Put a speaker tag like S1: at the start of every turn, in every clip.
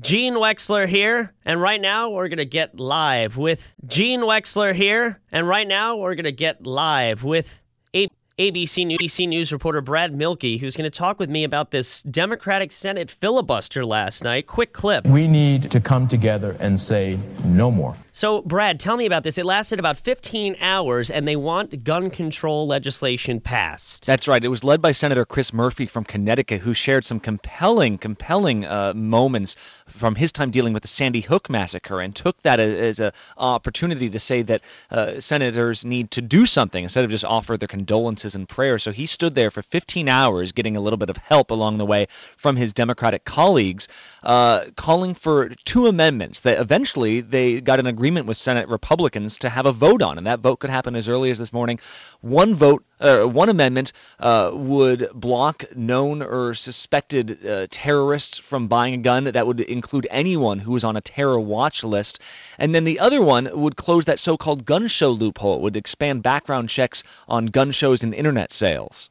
S1: Gene Wexler here, and right now we're going to get live with Gene Wexler here, and right now we're going to get live with A- ABC News, ABC News reporter Brad Mielke, who's going to talk with me about this Democratic Senate filibuster last night. Quick clip.
S2: We need to come together and say no more.
S1: So, Brad, tell me about this. It lasted about 15 hours, and they want gun control legislation passed.
S3: That's right. It was led by Senator Chris Murphy from Connecticut, who shared some compelling, compelling uh, moments from his time dealing with the Sandy Hook massacre, and took that as an opportunity to say that uh, senators need to do something instead of just offer their condolences and prayers. So he stood there for 15 hours, getting a little bit of help along the way from his Democratic colleagues, uh, calling for two amendments that eventually they got an agreement agreement with Senate Republicans to have a vote on, and that vote could happen as early as this morning. One vote, uh, one amendment uh, would block known or suspected uh, terrorists from buying a gun. That would include anyone who is on a terror watch list, and then the other one would close that so-called gun show loophole. It would expand background checks on gun shows and internet sales.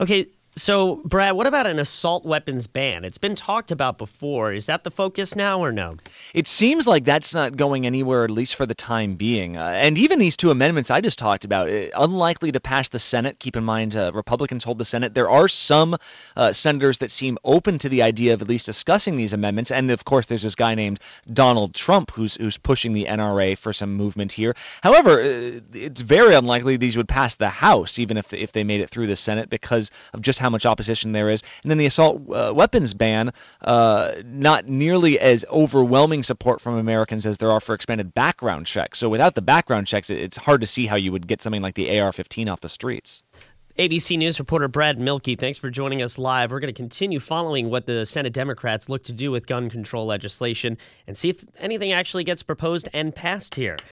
S1: Okay, so, Brad, what about an assault weapons ban? It's been talked about before. Is that the focus now or no?
S3: It seems like that's not going anywhere, at least for the time being. Uh, and even these two amendments I just talked about, uh, unlikely to pass the Senate. Keep in mind, uh, Republicans hold the Senate. There are some uh, senators that seem open to the idea of at least discussing these amendments. And of course, there's this guy named Donald Trump who's who's pushing the NRA for some movement here. However, uh, it's very unlikely these would pass the House, even if if they made it through the Senate, because of how much opposition there is. And then the assault uh, weapons ban, uh, not nearly as overwhelming support from Americans as there are for expanded background checks. So without the background checks, it's hard to see how you would get something like the AR 15 off the streets.
S1: ABC News reporter Brad Mielke, thanks for joining us live. We're going to continue following what the Senate Democrats look to do with gun control legislation and see if anything actually gets proposed and passed here.